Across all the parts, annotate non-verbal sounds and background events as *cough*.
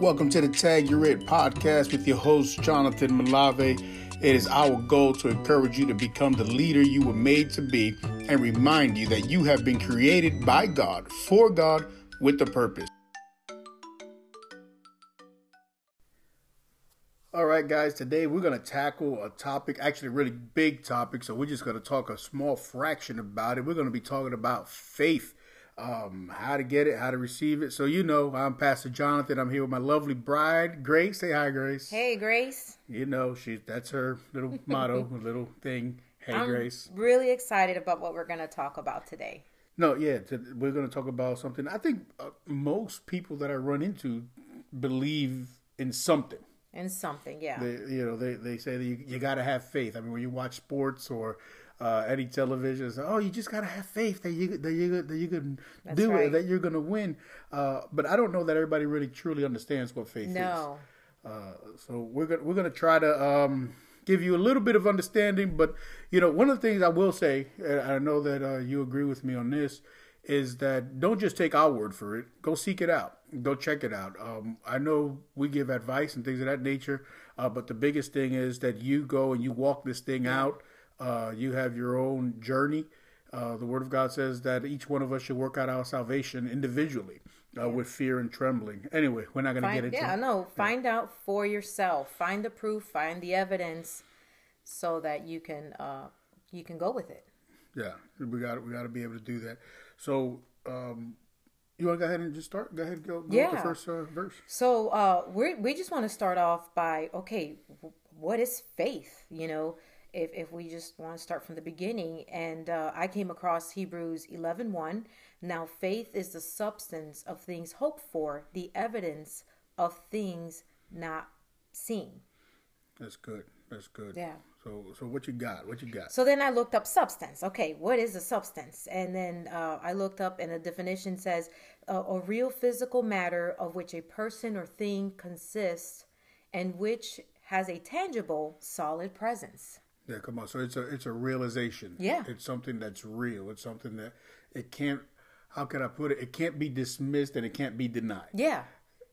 Welcome to the Tag Your It podcast with your host, Jonathan Malave. It is our goal to encourage you to become the leader you were made to be and remind you that you have been created by God, for God, with a purpose. All right, guys, today we're going to tackle a topic, actually, a really big topic. So, we're just going to talk a small fraction about it. We're going to be talking about faith um, how to get it, how to receive it. So you know, I'm Pastor Jonathan. I'm here with my lovely bride, Grace. Say hi, Grace. Hey, Grace. You know, she that's her little *laughs* motto, little thing. Hey, I'm Grace. Really excited about what we're going to talk about today. No, yeah, to, we're going to talk about something. I think uh, most people that I run into believe in something. In something, yeah. They, you know, they they say that you, you got to have faith. I mean, when you watch sports or uh, any television. So, oh, you just gotta have faith that you that you that you can That's do right. it, that you're gonna win. Uh, but I don't know that everybody really truly understands what faith no. is. Uh, so we're gonna we're gonna try to um, give you a little bit of understanding. But you know, one of the things I will say, and I know that uh, you agree with me on this, is that don't just take our word for it. Go seek it out. Go check it out. Um, I know we give advice and things of that nature, uh, but the biggest thing is that you go and you walk this thing out. Uh, you have your own journey. Uh, the Word of God says that each one of us should work out our salvation individually uh, yeah. with fear and trembling. Anyway, we're not going to get into Yeah, no. Find yeah. out for yourself. Find the proof. Find the evidence, so that you can uh, you can go with it. Yeah, we got we got to be able to do that. So. Um, you want to go ahead and just start? Go ahead, go, go yeah. with the first uh, verse. So uh, we we just want to start off by okay, what is faith? You know, if, if we just want to start from the beginning. And uh, I came across Hebrews 11 1. Now, faith is the substance of things hoped for, the evidence of things not seen. That's good. That's good. Yeah. So, so what you got? What you got? So then I looked up substance. Okay, what is a substance? And then uh, I looked up, and the definition says uh, a real physical matter of which a person or thing consists, and which has a tangible, solid presence. Yeah, come on. So it's a it's a realization. Yeah. It's something that's real. It's something that it can't how can I put it? It can't be dismissed and it can't be denied. Yeah.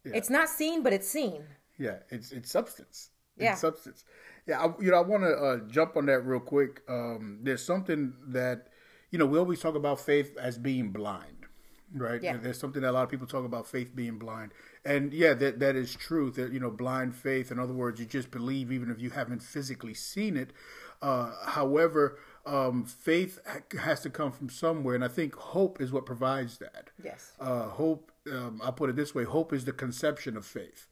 yeah. It's not seen, but it's seen. Yeah, it's it's substance. Yeah. It's substance. Yeah, I, you know, I want to uh, jump on that real quick. Um, there's something that, you know, we always talk about faith as being blind, right? Yeah. There's something that a lot of people talk about faith being blind, and yeah, that that is true. That you know, blind faith. In other words, you just believe even if you haven't physically seen it. Uh, however, um, faith has to come from somewhere, and I think hope is what provides that. Yes. Uh, hope. Um, I put it this way: hope is the conception of faith.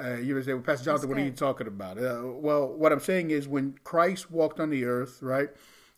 Uh, you would say, well, Pastor Jonathan, what are you talking about? Uh, well, what I'm saying is, when Christ walked on the earth, right,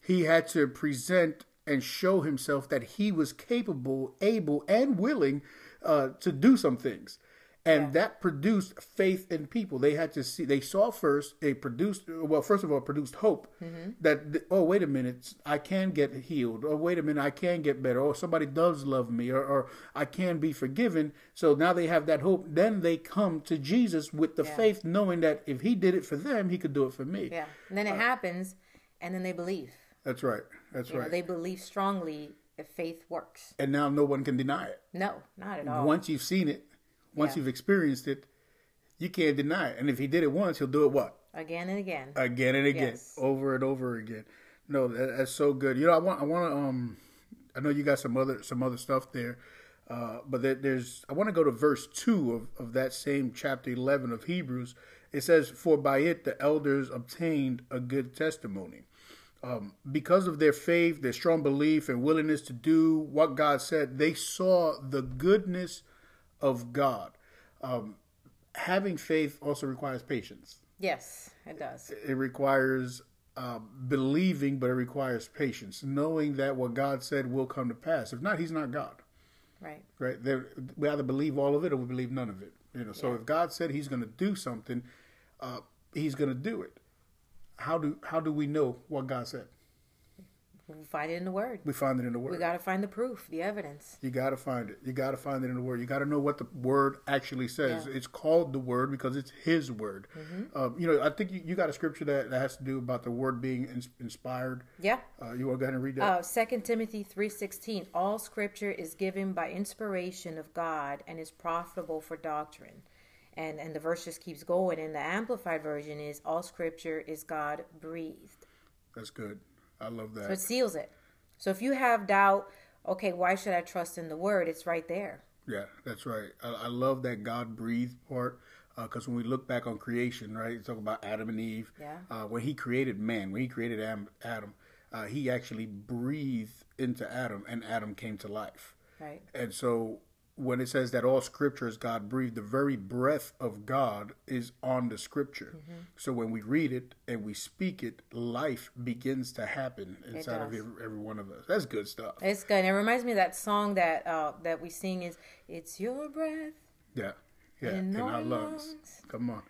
he had to present and show himself that he was capable, able, and willing uh, to do some things and yeah. that produced faith in people. They had to see. They saw first. They produced. Well, first of all, produced hope mm-hmm. that oh wait a minute, I can get healed. Or wait a minute, I can get better. Or somebody does love me. Or, or I can be forgiven. So now they have that hope. Then they come to Jesus with the yeah. faith, knowing that if He did it for them, He could do it for me. Yeah. And then it uh, happens, and then they believe. That's right. That's you right. Know, they believe strongly if faith works. And now no one can deny it. No, not at all. Once you've seen it, once yeah. you've experienced it, you can't deny it. And if he did it once, he'll do it what? Again and again. Again and again. Yes. Over and over again. No, that, that's so good. You know, I want I want to um I know you got some other some other stuff there. Uh, but that there's I want to go to verse 2 of, of that same chapter 11 of Hebrews. It says, For by it the elders obtained a good testimony. Um, because of their faith, their strong belief, and willingness to do what God said, they saw the goodness of God. Um, having faith also requires patience. Yes, it does. It requires uh, believing, but it requires patience, knowing that what God said will come to pass. If not, He's not God. Right. Right. There, we either believe all of it or we believe none of it. You know. So yeah. if God said He's going to do something, uh, He's going to do it. How do how do we know what God said? We find it in the Word. We find it in the Word. We got to find the proof, the evidence. You got to find it. You got to find it in the Word. You got to know what the Word actually says. Yeah. It's called the Word because it's His Word. Mm-hmm. Um, you know, I think you, you, got a scripture that, that has to do about the Word being in, inspired. Yeah. Uh, you want to go ahead and read that? Second uh, Timothy three sixteen. All Scripture is given by inspiration of God and is profitable for doctrine and and the verse just keeps going. And the amplified version is all scripture is God breathed. That's good. I love that. So it seals it. So if you have doubt, okay, why should I trust in the word? It's right there. Yeah, that's right. I, I love that God breathed part because uh, when we look back on creation, right, you talk about Adam and Eve. Yeah. Uh, when He created man, when He created Adam, uh, He actually breathed into Adam, and Adam came to life. Right. And so when it says that all scripture is God breathed, the very breath of God is on the scripture. Mm-hmm. So when we read it and we speak it, life begins to happen inside of every, every, one of us. That's good stuff. It's good. And it reminds me of that song that uh, that we sing is "It's Your Breath." Yeah, yeah, in, in our lungs. lungs. Come on.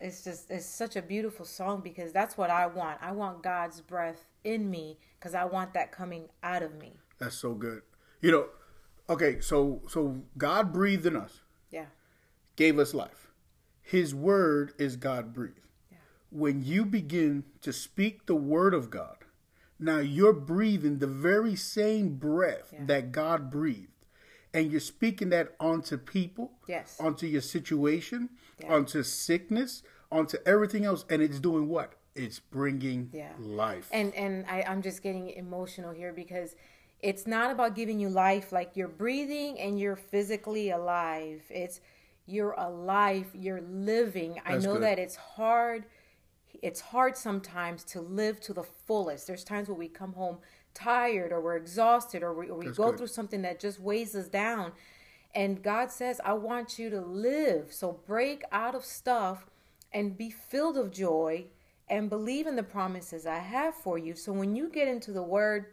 It's just it's such a beautiful song because that's what I want. I want God's breath in me because I want that coming out of me. That's so good. You know Okay, so so God breathed in us. Yeah. Gave us life. His word is God breathed. Yeah. When you begin to speak the word of God, now you're breathing the very same breath yeah. that God breathed. And you're speaking that onto people, yes, onto your situation, yeah. onto sickness, onto everything else, and it's doing what? It's bringing yeah. life. And and I, I'm just getting emotional here because it's not about giving you life like you're breathing and you're physically alive. It's you're alive, you're living. That's I know good. that it's hard. It's hard sometimes to live to the fullest. There's times where we come home tired or we're exhausted or we, or we go good. through something that just weighs us down. And God says, I want you to live. So break out of stuff and be filled of joy and believe in the promises I have for you. So when you get into the word,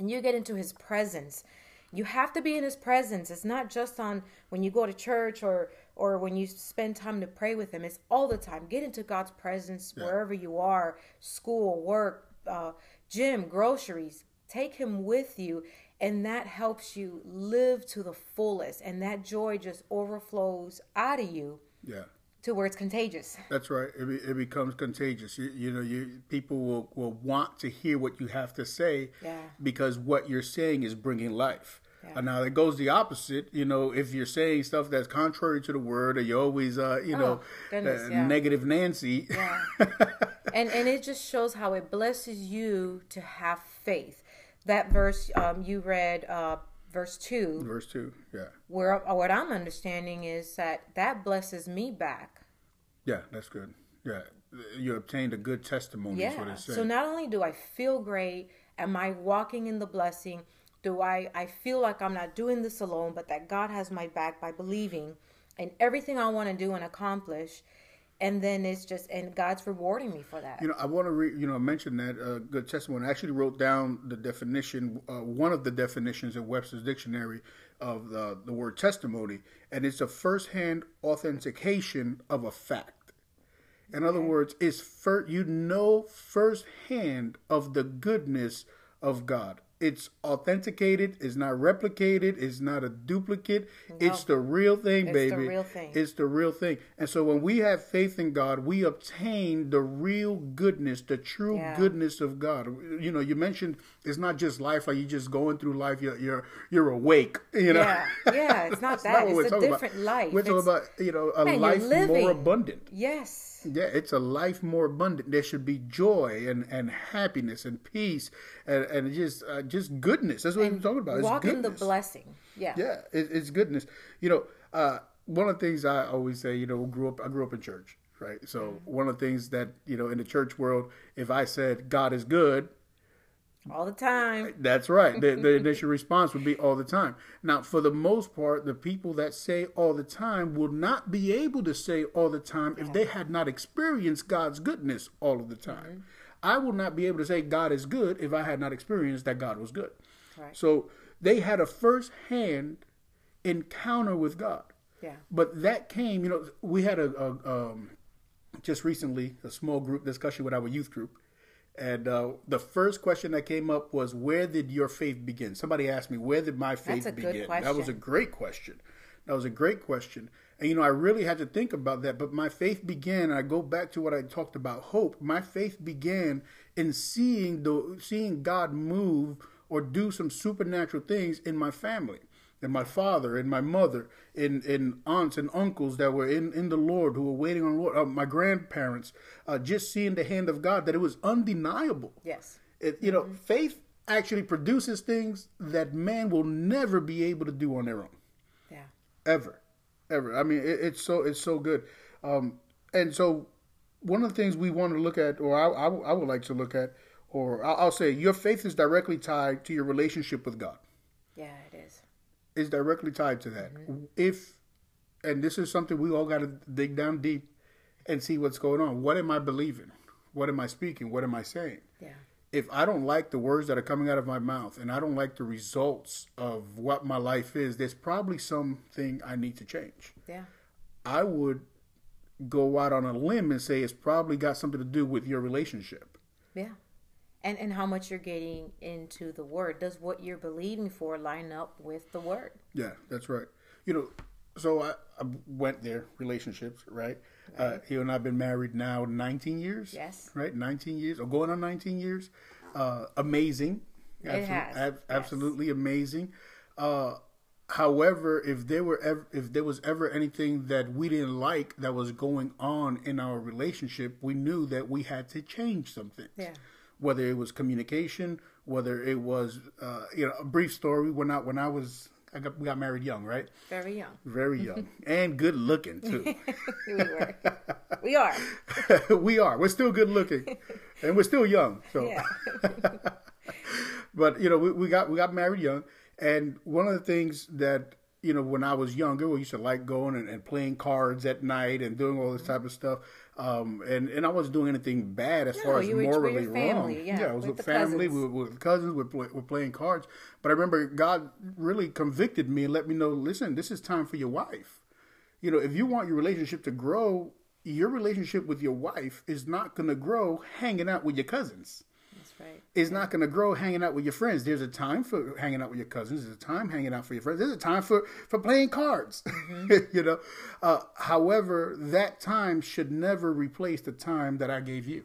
and you get into his presence. You have to be in his presence. It's not just on when you go to church or or when you spend time to pray with him. It's all the time. Get into god's presence yeah. wherever you are school work uh, gym groceries. Take him with you and that helps you live to the fullest. And that joy just overflows out of you. Yeah to where it's contagious. That's right. It, it becomes contagious. You, you, know, you people will, will want to hear what you have to say yeah. because what you're saying is bringing life. Yeah. Uh, now it goes the opposite. You know, if you're saying stuff that's contrary to the word, or you're always, uh, you oh, know, goodness, uh, yeah. negative Nancy. Yeah. *laughs* and and it just shows how it blesses you to have faith. That verse um, you read, uh, verse 2 verse 2 yeah. Where uh, what i'm understanding is that that blesses me back. Yeah that's good. Yeah you obtained a good testimony yeah. so not only do i feel great am i walking in the blessing? Do i i feel like i'm not doing this alone but that god has my back by believing in everything i want to do and accomplish and then it's just and God's rewarding me for that. You know, I want to re, you know mention that uh, good testimony. I actually wrote down the definition, uh, one of the definitions in Webster's dictionary of the the word testimony, and it's a first-hand authentication of a fact. In okay. other words, it's for you know firsthand of the goodness of God it's authenticated, it's not replicated, it's not a duplicate. No. It's the real thing, it's baby. It's the real thing. It's the real thing. And so when we have faith in God, we obtain the real goodness, the true yeah. goodness of God. You know, you mentioned it's not just life like you just going through life, you're you're, you're awake. You know? Yeah, yeah, it's not *laughs* that. Not it's a different about. life. We're talking about, you know, a man, life more abundant. Yes yeah, it's a life more abundant. There should be joy and, and happiness and peace and, and just uh, just goodness. That's what and we're talking about. It's walk goodness. in the blessing. Yeah, yeah, it, it's goodness. You know, uh, one of the things I always say, you know, grew up. I grew up in church, right? So mm-hmm. one of the things that you know in the church world, if I said God is good, all the time. That's right. The, the *laughs* initial response would be all the time. Now, for the most part, the people that say all the time will not be able to say all the time if they had not experienced God's goodness all of the time. Mm-hmm. I will not be able to say God is good if I had not experienced that God was good. Right. So they had a first hand encounter with God. Yeah. But that came, you know, we had a, a um, just recently a small group discussion with our youth group and uh, the first question that came up was, "Where did your faith begin?" Somebody asked me, "Where did my faith begin?" That was a great question. That was a great question. And you know, I really had to think about that. But my faith began. I go back to what I talked about hope. My faith began in seeing the seeing God move or do some supernatural things in my family. And my father and my mother and, and aunts and uncles that were in, in the Lord who were waiting on the Lord, uh, my grandparents, uh, just seeing the hand of God, that it was undeniable. Yes. It, you know, faith actually produces things that man will never be able to do on their own. Yeah. Ever, ever. I mean, it, it's so it's so good. Um, and so, one of the things we want to look at, or I, I, I would like to look at, or I'll, I'll say, your faith is directly tied to your relationship with God. Yeah, is. Directly tied to that. Mm-hmm. If, and this is something we all got to dig down deep and see what's going on. What am I believing? What am I speaking? What am I saying? Yeah. if I don't like the words that are coming out of my mouth and I don't like the results of what my life is, there's probably something I need to change. Yeah. I would go out on a limb and say it's probably got something to do with your relationship. Yeah. And and how much you're getting into the word. Does what you're believing for line up with the word? Yeah, that's right. You know, so I, I went there, relationships, right? Uh, he and I've been married now 19 years. Yes. Right? 19 years, or going on 19 years. Uh, amazing. It has, yes. Absolutely amazing. Uh, however, if there were ever, if there was ever anything that we didn't like that was going on in our relationship, we knew that we had to change something. Yeah. Whether it was communication, whether it was, uh, you know, a brief story. When I when I was, I got we got married young, right? Very young. Very young *laughs* and good looking too. *laughs* we were. We are. *laughs* we are. We're still good looking, and we're still young. So, Yeah. but you know, we, we got we got married young, and one of the things that you know when I was younger, we used to like going and, and playing cards at night and doing all this type of stuff. Um, and and I wasn't doing anything bad as No, far as were morally wrong. yeah, I was with with, family, cousins. we were with cousins, we're, play, we're playing cards. But I remember God really convicted me and let me know, listen, this is time for your wife. You know, if you want your relationship to grow, your relationship with your wife is not going to grow hanging out with your cousins. Right. It's not going to grow hanging out with your friends. There's a time for hanging out with your cousins. There's a time hanging out for your friends. There's a time for, for playing cards. *laughs* you know. Uh, however, that time should never replace the time that I gave you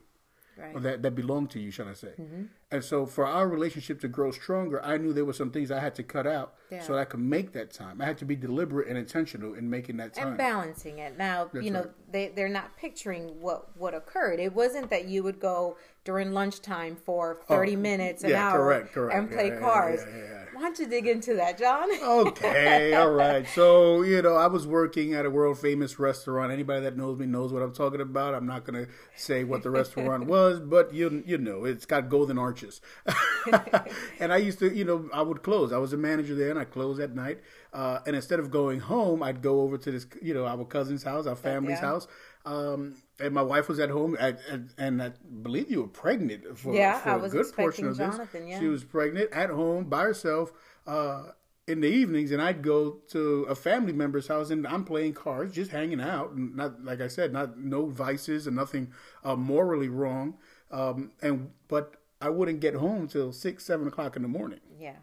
Right. or that, that belonged to you, shall I say. Mm-hmm. And so for our relationship to grow stronger, I knew there were some things I had to cut out Yeah. so that I could make that time. I had to be deliberate and intentional in making that time. and balancing it. Now, you know, right. they they're not picturing what what occurred. It wasn't that you would go during lunchtime for 30 minutes, an Oh, yeah, hour correct, correct. and play Yeah, cards. Why don't you dig into that, John? okay, *laughs* all right. So, you know, I was working at a world famous restaurant. Anybody that knows me knows what I'm talking about. I'm not going to say what the restaurant *laughs* was, but you you know, it's got golden arches. *laughs* and I used to, you know, I would close. I was a manager there and I close at night. Uh, and instead of going home, I'd go over to this, you know, our cousin's house, our family's Yeah. house. Um, and my wife was at home, and, and, and I believe you were pregnant for, Yeah, for a good portion of this. Jonathan, yeah. She was pregnant at home by herself uh, in the evenings, and I'd go to a family member's house, and I'm playing cards, just hanging out, and not like I said, not no vices and nothing uh, morally wrong. Um, and but I wouldn't get home till six, seven o'clock in the morning. Yeah.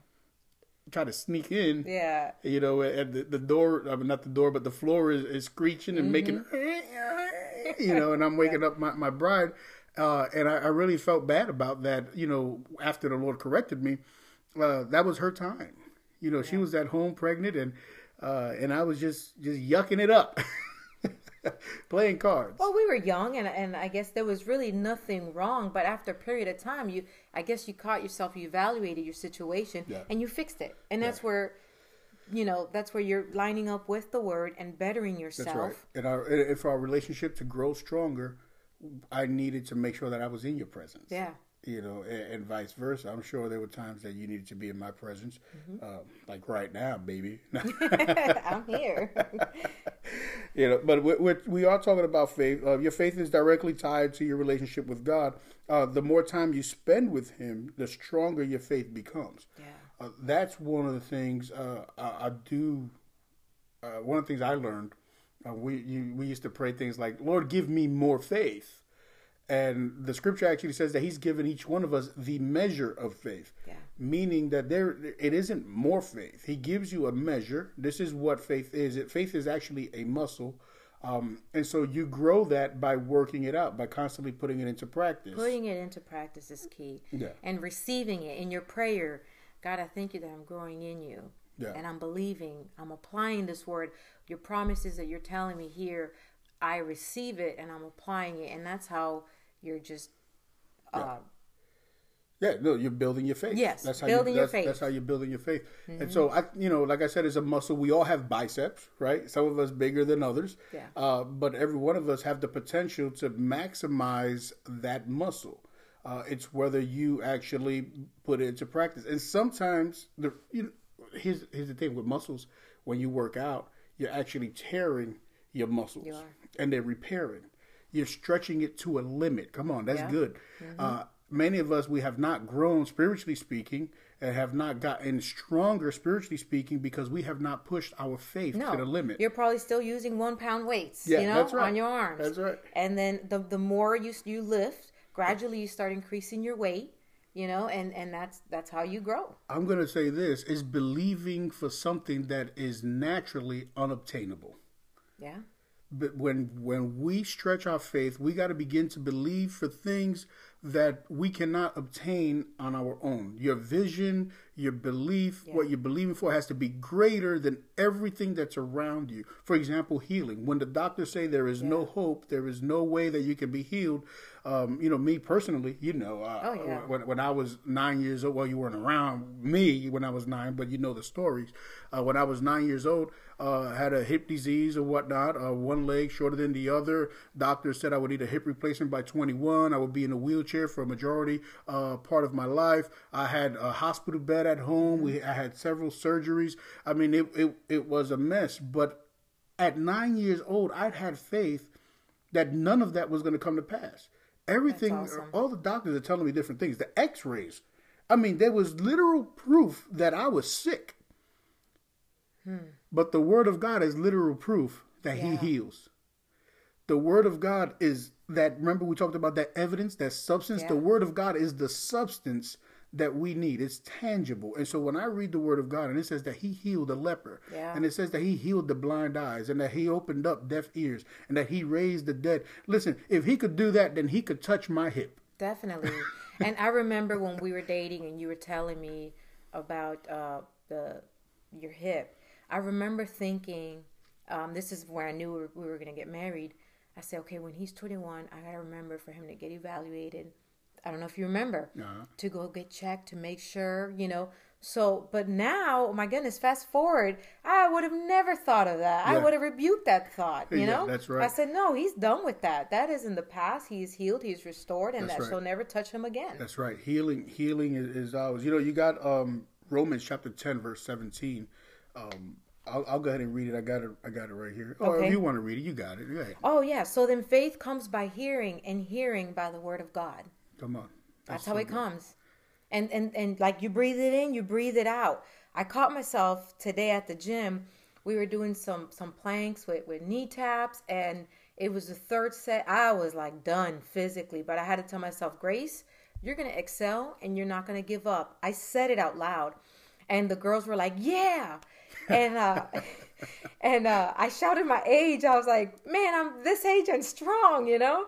Try to sneak in. Yeah. You know, at the, the door, I mean, not the door, but the floor is, is screeching and making, *laughs* you know, and I'm waking *laughs* up my, my bride. Uh, and I, I really felt bad about that, you know, after the Lord corrected me. Uh, that was her time. You know, she was at home pregnant and, uh, and I was just, just yucking it up, *laughs* *laughs* playing cards. Well, we were young, and and I guess there was really nothing wrong. But after a period of time, you, I guess you caught yourself, you evaluated your situation, Yeah. and you fixed it. And that's where, you know, that's where you're lining up with the word and bettering yourself. That's right. And, our, and for our relationship to grow stronger, I needed to make sure that I was in your presence. Yeah. You know, and, and vice versa. I'm sure there were times that you needed to be in my presence, Mm-hmm. um, like right now, baby. *laughs* *laughs* I'm here. *laughs* you know, but we we we are talking about faith. Uh, your faith is directly tied to your relationship with God. Uh, the more time you spend with Him, the stronger your faith becomes. Yeah. Uh, that's one of the things uh, I, I do. Uh, one of the things I learned, uh, we you, we used to pray things like, "Lord, give me more faith," and the Scripture actually says that He's given each one of us the measure of faith, Yeah. meaning that there it isn't more faith. He gives you a measure. This is what faith is. It, faith is actually a muscle. Um, and so you grow that by working it out, by constantly putting it into practice. Putting it into practice is key. Yeah. And receiving it in your prayer. God, I thank you that I'm growing in you. yeah. and I'm believing, I'm applying this word. Your promises that you're telling me here, I receive it and I'm applying it, and that's how you're just. Uh, yeah. Yeah, no, you're building your faith. Yes, that's how building you, your that's, faith. That's how you're building your faith. Mm-hmm. And so, I, you know, like I said, it's a muscle. We all have biceps, right? Some of us bigger than others. Yeah. Uh, but every one of us have the potential to maximize that muscle. Uh, it's whether you actually put it into practice. And sometimes the you know, here's here's the thing with muscles. When you work out, you're actually tearing your muscles, you and they're repairing. You're stretching it to a limit. Come on, that's yeah. good. Mm-hmm. Uh, many of us we have not grown spiritually speaking and have not gotten stronger spiritually speaking because we have not pushed our faith no, to the limit. You're probably still using one pound weights, yeah, you know, right. on your arms. That's right. And then the the more you you lift, gradually you start increasing your weight, you know, and and that's that's how you grow. I'm going to say this is believing for something that is naturally unobtainable. Yeah. But when when we stretch our faith, we got to begin to believe for things that we cannot obtain on our own. Your vision, your belief, yeah. what you're believing for has to be greater than everything that's around you. For example, healing. When the doctors say there is yeah. no hope, there is no way that you can be healed. Um, you know, me personally, you know, uh, oh, yeah. when, when I was nine years old, well, you weren't around me when I was nine, but you know the stories. Uh, when I was nine years old, uh, had a hip disease or whatnot, uh, one leg shorter than the other. Doctors said I would need a hip replacement by 21. I would be in a wheelchair for a majority uh, part of my life. I had a hospital bed at home. We I had several surgeries. I mean, it, it, it was a mess. But at nine years old, I'd had faith that none of that was going to come to pass. Everything, awesome. all the doctors are telling me different things. The x rays, I mean, there was literal proof that I was sick. Hmm. But the word of God is literal proof that yeah. he heals. The word of God is that, remember, we talked about that evidence, that substance. Yeah. The word of God is the substance that we need. It's tangible. And so when I read the word of God and it says that he healed the leper, yeah. and it says that he healed the blind eyes, and that he opened up deaf ears, and that he raised the dead. Listen, if he could do that, then he could touch my hip. Definitely. *laughs* and I remember when we were dating and you were telling me about uh, the your hip I remember thinking, um, this is where I knew we were, we were going to get married. I said, okay, when he's 21, I got to remember for him to get evaluated. I don't know if you remember uh-huh. to go get checked to make sure, you know. So, but now, oh my goodness, fast forward, I would have never thought of that. Yeah. I would have rebuked that thought, you yeah, know. That's right. I said, no, he's done with that. That is in the past. He's healed. He's restored, and that's that right. shall never touch him again. That's right. Healing, healing is, is ours. You know, you got um, Romans chapter ten, verse seventeen. Um, I'll, I'll, go ahead and read it. I got it. I got it right here. Oh, or okay. if you want to read it, you got it. Go. Oh yeah. So then faith comes by hearing, and hearing by the word of God. Come on. That's, That's how so it good. comes. And and and like you breathe it in, you breathe it out. I caught myself today at the gym. We were doing some some planks with with knee taps, and it was the third set. I was like done physically, but I had to tell myself, Grace, you're gonna excel, and you're not gonna give up. I said it out loud, and the girls were like, Yeah and uh, *laughs* and uh, I shouted my age. I was like, "Man, I'm this age and strong," you know.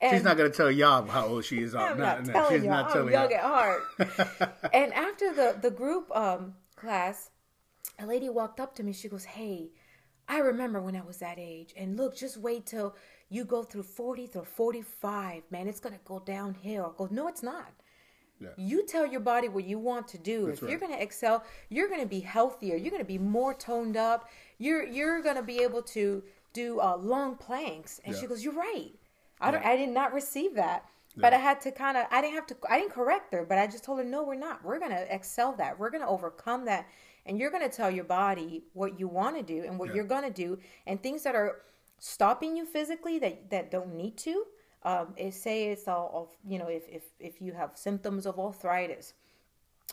And she's not to tell y'all how old she is. I'm not, not telling she's y'all. not telling I'm young y'all. at heart. *laughs* and after the the group um, class, a lady walked up to me. She goes, "Hey, I remember when I was that age. And look, just wait till you go through 40 through 45. Man, it's to go downhill." I go, "No, it's not." Yeah. You tell your body what you want to do. That's if right. you're going to excel, you're going to be healthier. You're going to be more toned up. You're you're going to be able to do uh, long planks. And Yeah. she goes, "You're right. I don't. Yeah. I did not receive that." But I had to kind of. I didn't have to. I didn't correct her, but I just told her, "No, we're not. We're going to excel that. We're going to overcome that." And you're going to tell your body what you want to do and what you're going to do, and things that are stopping you physically that that don't need to um, it say it's all of you know if, if if you have symptoms of arthritis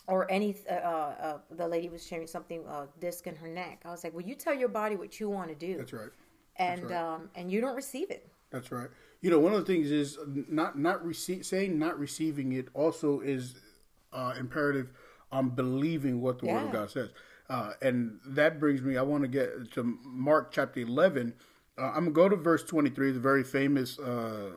or any uh, uh, the lady was sharing something uh, disc in her neck i was like well you tell your body what you want to do That's right. and right. um, and you don't receive it That's right. You know, one of the things is not not receive saying not receiving it also is uh, imperative on believing what the Word of God says, uh, and that brings me. I want to get to Mark chapter eleven. Uh, I'm gonna go to verse 23. The very famous. Uh,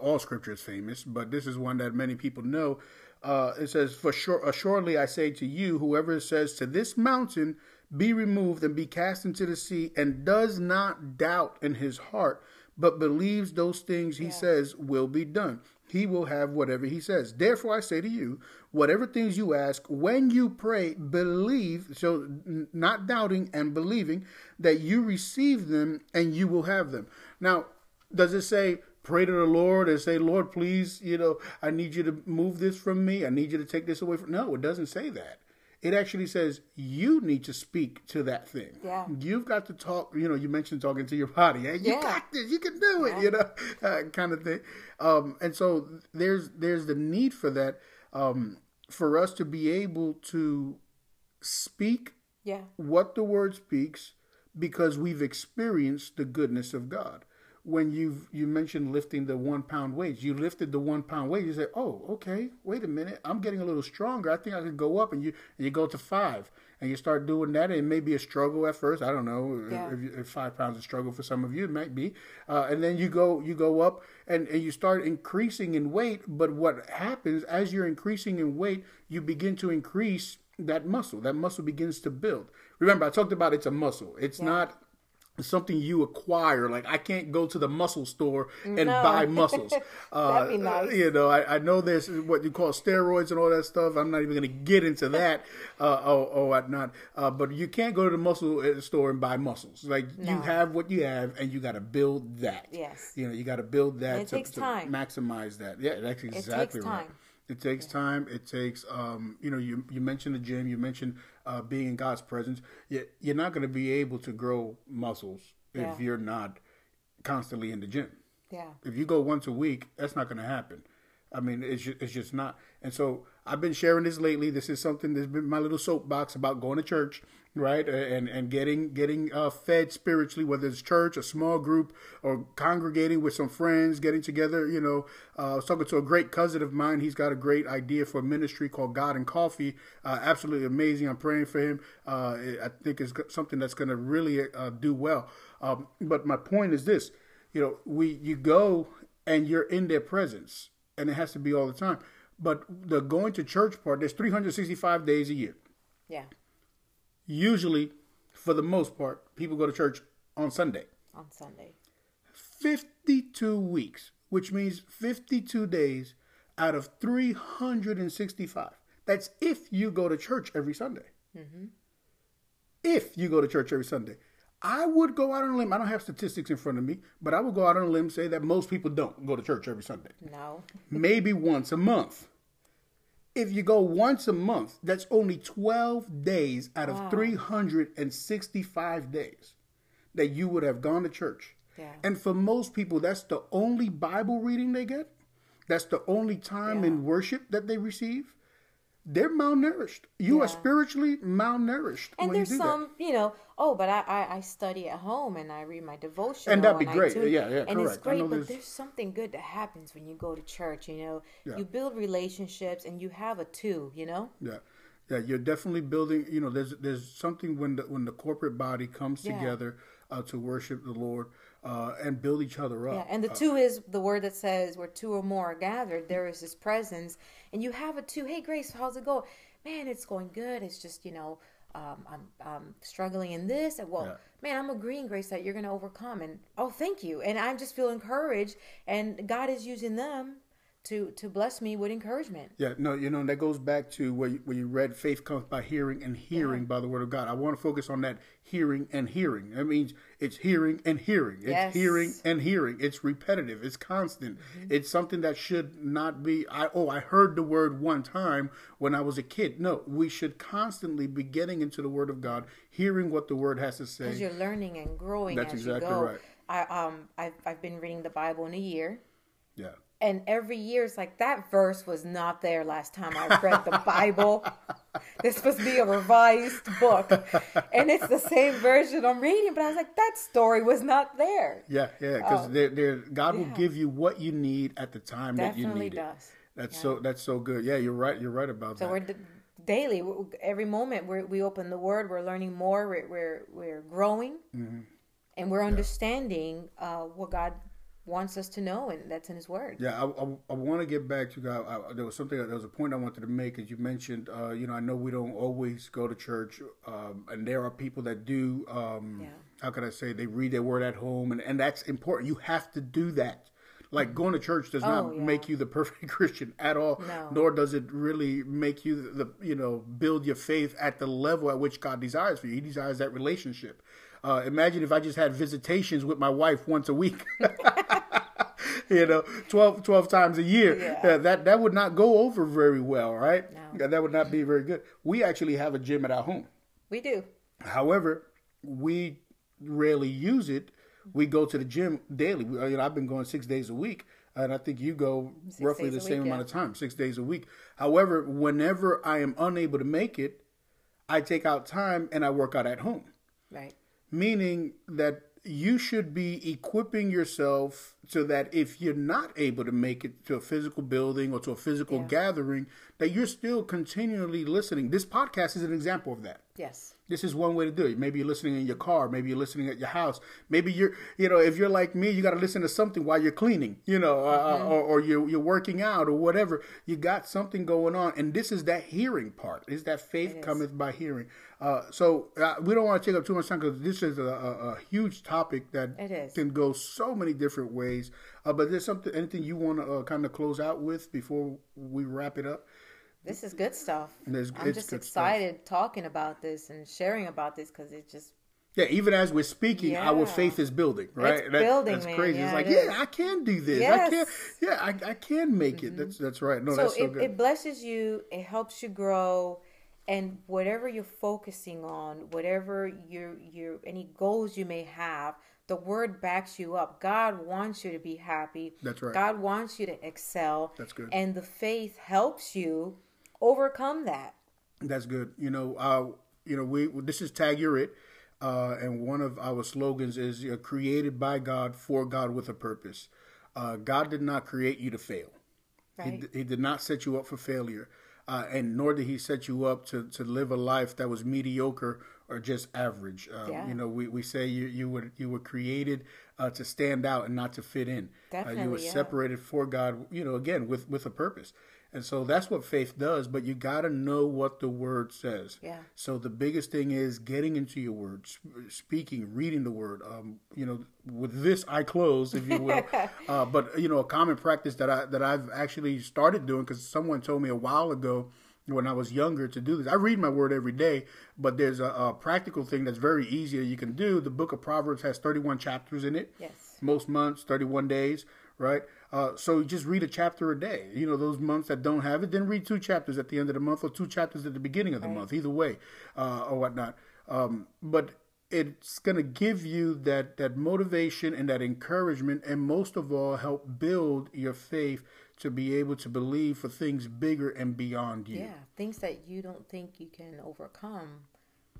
all Scripture is famous, but this is one that many people know. Uh, it says, "For sure, assuredly I say to you, whoever says to this mountain, be removed and be cast into the sea, and does not doubt in his heart, but believes those things he yeah. says will be done, he will have whatever he says. Therefore, I say to you, whatever things you ask, when you pray, believe, so not doubting and believing that you receive them and you will have them. Now, does it say, pray to the Lord and say, Lord, please, you know, I need you to move this from me. I need you to take this away from. No, it doesn't say that. It actually says you need to speak to that thing. Yeah. You've got to talk. You know, you mentioned talking to your body. Hey, you yeah. got this. You can do it. You know, *laughs* uh, kind of thing. Um, and so there's there's the need for that um, for us to be able to speak. Yeah. What the word speaks because we've experienced the goodness of God when you you mentioned lifting the one pound weights, you lifted the one pound weight. You say, "Oh, okay. Wait a minute. I'm getting a little stronger. I think I could go up." And you and you go to five, and you start doing that. And it may be a struggle at first. I don't know yeah. if, if, five pounds is a struggle for some of you. It might be. Uh, and then you go you go up, and, and you start increasing in weight. But what happens as you're increasing in weight, you begin to increase that muscle. That muscle begins to build. Remember, I talked about it's a muscle. It's yeah. not something you acquire. Like I can't go to the muscle store and no. buy *laughs* muscles. Uh, nice. You know, I, I, know there's what you call steroids and all that stuff. I'm not even going to get into that. *laughs* uh, oh, oh, whatnot. Uh, but you can't go to the muscle uh, store and buy muscles. Like no. you have what you have, and you got to build that. Yes. You know, you got to build that to, to maximize that. Yeah, that's exactly right. Time. It takes time. It takes, um, you know, you you mentioned the gym. You mentioned uh, being in God's presence. You, you're not going to be able to grow muscles yeah. if you're not constantly in the gym. Yeah. If you go once a week, that's not going to happen. I mean, it's just, it's just not. And so I've been sharing this lately. This is something that's been my little soapbox about going to church, right? And and getting getting uh, fed spiritually, whether it's church, a small group, or congregating with some friends, getting together. You know, uh, I was talking to a great cousin of mine. He's got a great idea for a ministry called God and Coffee. Uh, absolutely amazing. I'm praying for him. Uh, I think it's something that's going to really uh, do well. Um, but my point is this: you know, we you go and you're in their presence, and it has to be all the time but the going to church part, there's 365 days a year. Yeah. Usually, for the most part, people go to church on Sunday. On Sunday. 52 weeks, which means 52 days out of 365. That's if you go to church every Sunday. Mm-hmm. If you go to church every Sunday. I would go out on a limb. I don't have statistics in front of me, but I would go out on a limb and say that most people don't go to church every Sunday. No. Maybe once a month. If you go once a month, that's only 12 days out of wow. 365 days that you would have gone to church. Yeah. And for most people, that's the only Bible reading they get. That's the only time yeah. in worship that they receive they're malnourished. You yeah. are spiritually malnourished. And there's you some, that. you know, oh, but I, I, I, study at home and I read my devotion. And that'd be great. Yeah, yeah, And correct. it's great, but there's... there's... something good that happens when you go to church, you know. Yeah. You build relationships and you have a two, you know? Yeah. Yeah, you're definitely building, you know, there's there's something when the when the corporate body comes yeah. together uh, to worship the Lord uh, and build each other up. Yeah, and the uh, two uh, is the word that says where two or more are gathered, there is His presence, and you have a two. Hey, Grace, how's it going? Man, it's going good. It's just you know. Um, I'm, I'm struggling in this, and well, yeah. man, I'm agreeing, Grace, that you're going to overcome. And oh, thank you. And I just feel encouraged, and God is using them to to bless me with encouragement. Yeah, no, you know that goes back to where you, where you read faith comes by hearing and hearing yeah. by the word of God. I want to focus on that hearing and hearing. That means it's hearing and hearing. It's yes. hearing and hearing. It's repetitive. It's constant. Mm-hmm. It's something that should not be. I oh I heard the word one time when I was a kid. No, we should constantly be getting into the word of God, hearing what the word has to say. Because you're learning and growing. That's exactly right. I um I've I've been reading the Bible in a year. Yeah and every year it's like that verse was not there last time I read the *laughs* Bible. this must be a revised book, and it's the same version I'm reading. But I was like, that story was not there. Yeah, yeah, because um, God will give you what you need at the time Definitely that you need does. it. That's yeah. so that's so good. Yeah, you're right. You're right about so that. So we're daily, every moment we we open the Word, we're learning more. We're we're, we're growing, mm-hmm. and we're understanding uh, what God wants us to know, and that's in His Word. Yeah, I, I, I want to get back to I, I, there was something there was a point I wanted to make as you mentioned. Uh, you know, I know we don't always go to church, um, and there are people that do. Um, Yeah. How can I say they read their word at home, and and that's important. You have to do that. Like going to church does Oh, not yeah. make you the perfect *laughs* Christian at all, No. nor does it really make you the you know build your faith at the level at which God desires for you. He desires that relationship. Uh, imagine if I just had visitations with my wife once a week. *laughs* you know 12, 12 times a year Yeah. Uh, that that would not go over very well right No. That would not be very good we actually have a gym at our home We do. however we rarely use it we go to the gym daily We- you know i've been going six days a week and i think you go roughly the same week, amount yeah. of time six days a week however whenever i am unable to make it i take out time and i work out at home Right. Meaning that you should be equipping yourself so that if you're not able to make it to a physical building or to a physical Yeah. gathering that you're still continually listening this podcast is an example of that Yes. this is one way to do it. Maybe you're listening in your car. Maybe you're listening at your house. Maybe you're, you know, if you're like me, you got to listen to something while you're cleaning, you know, uh, or, or you're, you're working out or whatever. You got something going on. And this is that hearing part. Is that faith is. cometh by hearing. Uh, so uh, we don't want to take up too much time because this is a, a, a huge topic that It is. can go so many different ways. Uh, but there's something, anything you want to uh, kind of close out with before we wrap it up? This is good stuff. There's- I'm it's just good stuff. excited talking about this and sharing about this because it just Yeah, even as we're speaking, our faith is building, right? building, that's man. crazy. Yeah, it's like, it yeah, is. I can do this. I Yes. Mm-hmm. can. Yeah, I, I can make it. That's that's right. No, so that's so it, good. it blesses you it helps you grow and whatever you're focusing on whatever your your any goals you may have the word backs you up god wants you to be happy That's right. god wants you to excel That's good. and the faith helps you overcome that That's good. You know, uh, you know, we this is Tag Your It, uh, and one of our slogans is uh, "Created by God for God with a purpose." Uh, God did not create you to fail. He, Right. d- he did not set you up for failure, uh, and nor did He set you up to, to live a life that was mediocre or just average. Uh, Yeah. You know, we, we say you you were you were created uh, to stand out and not to fit in. uh, you were yeah. separated for God. You know, again with with a purpose. And so that's what faith does, but you got to know what the word says. Yeah. So the biggest thing is getting into your word, sp- speaking, reading the word. Um, you know, with this I close, if you will. *laughs* uh, but you know, a common practice that I that I've actually started doing because someone told me a while ago when I was younger to do this. I read my word every day, but there's a, a practical thing that's very easy that you can do. The book of Proverbs has 31 chapters in it yes most months, 31 days, right? Uh, so just read a chapter a day. You know, those months that don't have it, then read two chapters at the end of the month or two chapters at the beginning of the month, either way, uh, or whatnot. Um, but it's going to give you that, that motivation and that encouragement, and most of all, help build your faith to be able to believe for things bigger and beyond you. yeah things that you don't think you can overcome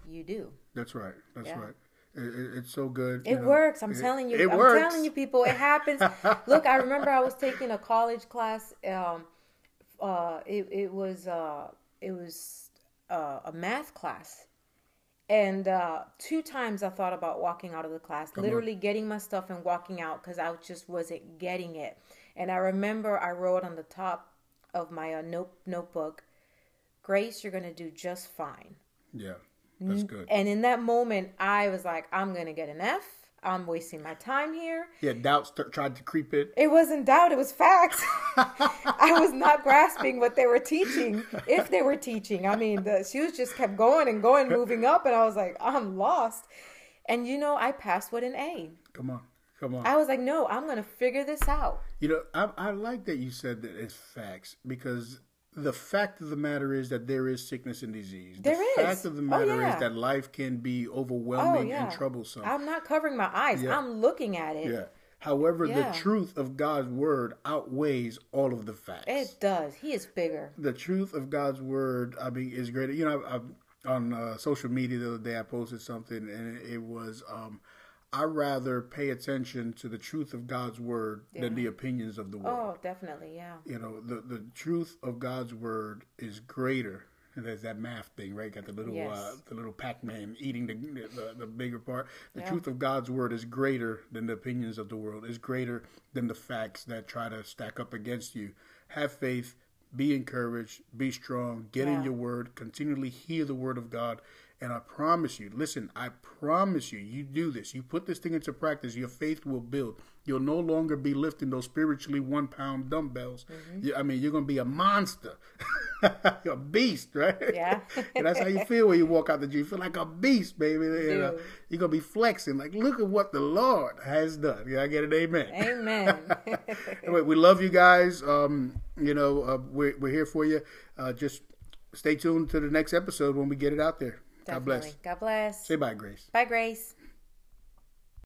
you do That's right. That's Yeah. right. It, it- it's so good. It know. works. I'm It- telling you. It I'm works. telling you, people. It happens. *laughs* Look, I remember I was taking a college class. Um, uh, it it was uh, it was uh, a math class, and uh, two times I thought about walking out of the class, literally getting my stuff and walking out because I just wasn't getting it. And I remember I wrote on the top of my uh, note notebook, "Grace, you're gonna do just fine." Yeah, that's mm-hmm. good. And in that moment, I was like, I'm going to get an F. I'm wasting my time here. Yeah, doubts t- tried to creep in. It wasn't doubt, it was facts. *laughs* I was not grasping what they were teaching, if they were teaching. I mean, the shoes just kept going and going, moving up, and I was like, I'm lost. And you know, I passed with an A. Come on, come on. I was like, no, I'm going to figure this out. You know, I, I like that you said that it's facts because the fact of the matter is that there is sickness and disease. There the is. fact of the Oh, matter yeah. is that life can be Oh, overwhelming yeah. and troublesome. I'm not covering my eyes, Yeah. I'm looking at it. yeah. However, the truth of God's word outweighs all of the facts. It does. He is bigger. the truth of God's word, I mean, is great. You know, I, I, on uh, social media the other day, I posted something, and it, it was, um, I rather pay attention to the truth of God's word than the opinions of the world. Oh, definitely. Yeah. You know, the the truth of God's word is greater And there's that math thing, right? Got the little Yes. uh, the little Pac-Man eating the the, the bigger part. The Yeah. truth of God's word is greater than the opinions of the world. Is greater than the facts that try to stack up against you. Have faith. Be encouraged. Be strong. Get in your word. Continually hear the word of God. And I promise you, listen, I promise you, you do this. You put this thing into practice, your faith will build. You'll no longer be lifting those spiritually one pound dumbbells. Mm-hmm. You- I mean, you're going to be a monster, *laughs* a beast, right? Yeah. *laughs* and that's how you feel when you walk out the gym. You feel like a beast, baby. You know, do. you're going to be flexing, like, look at what the Lord has done. Yeah, I get it. Amen. Amen. *laughs* Anyway, we love you guys. Um, you know, uh, we're, we're here for you. Uh, just stay tuned to the next episode when we get it out there. God Definitely. bless. God bless. Say bye, Grace. Bye, Grace.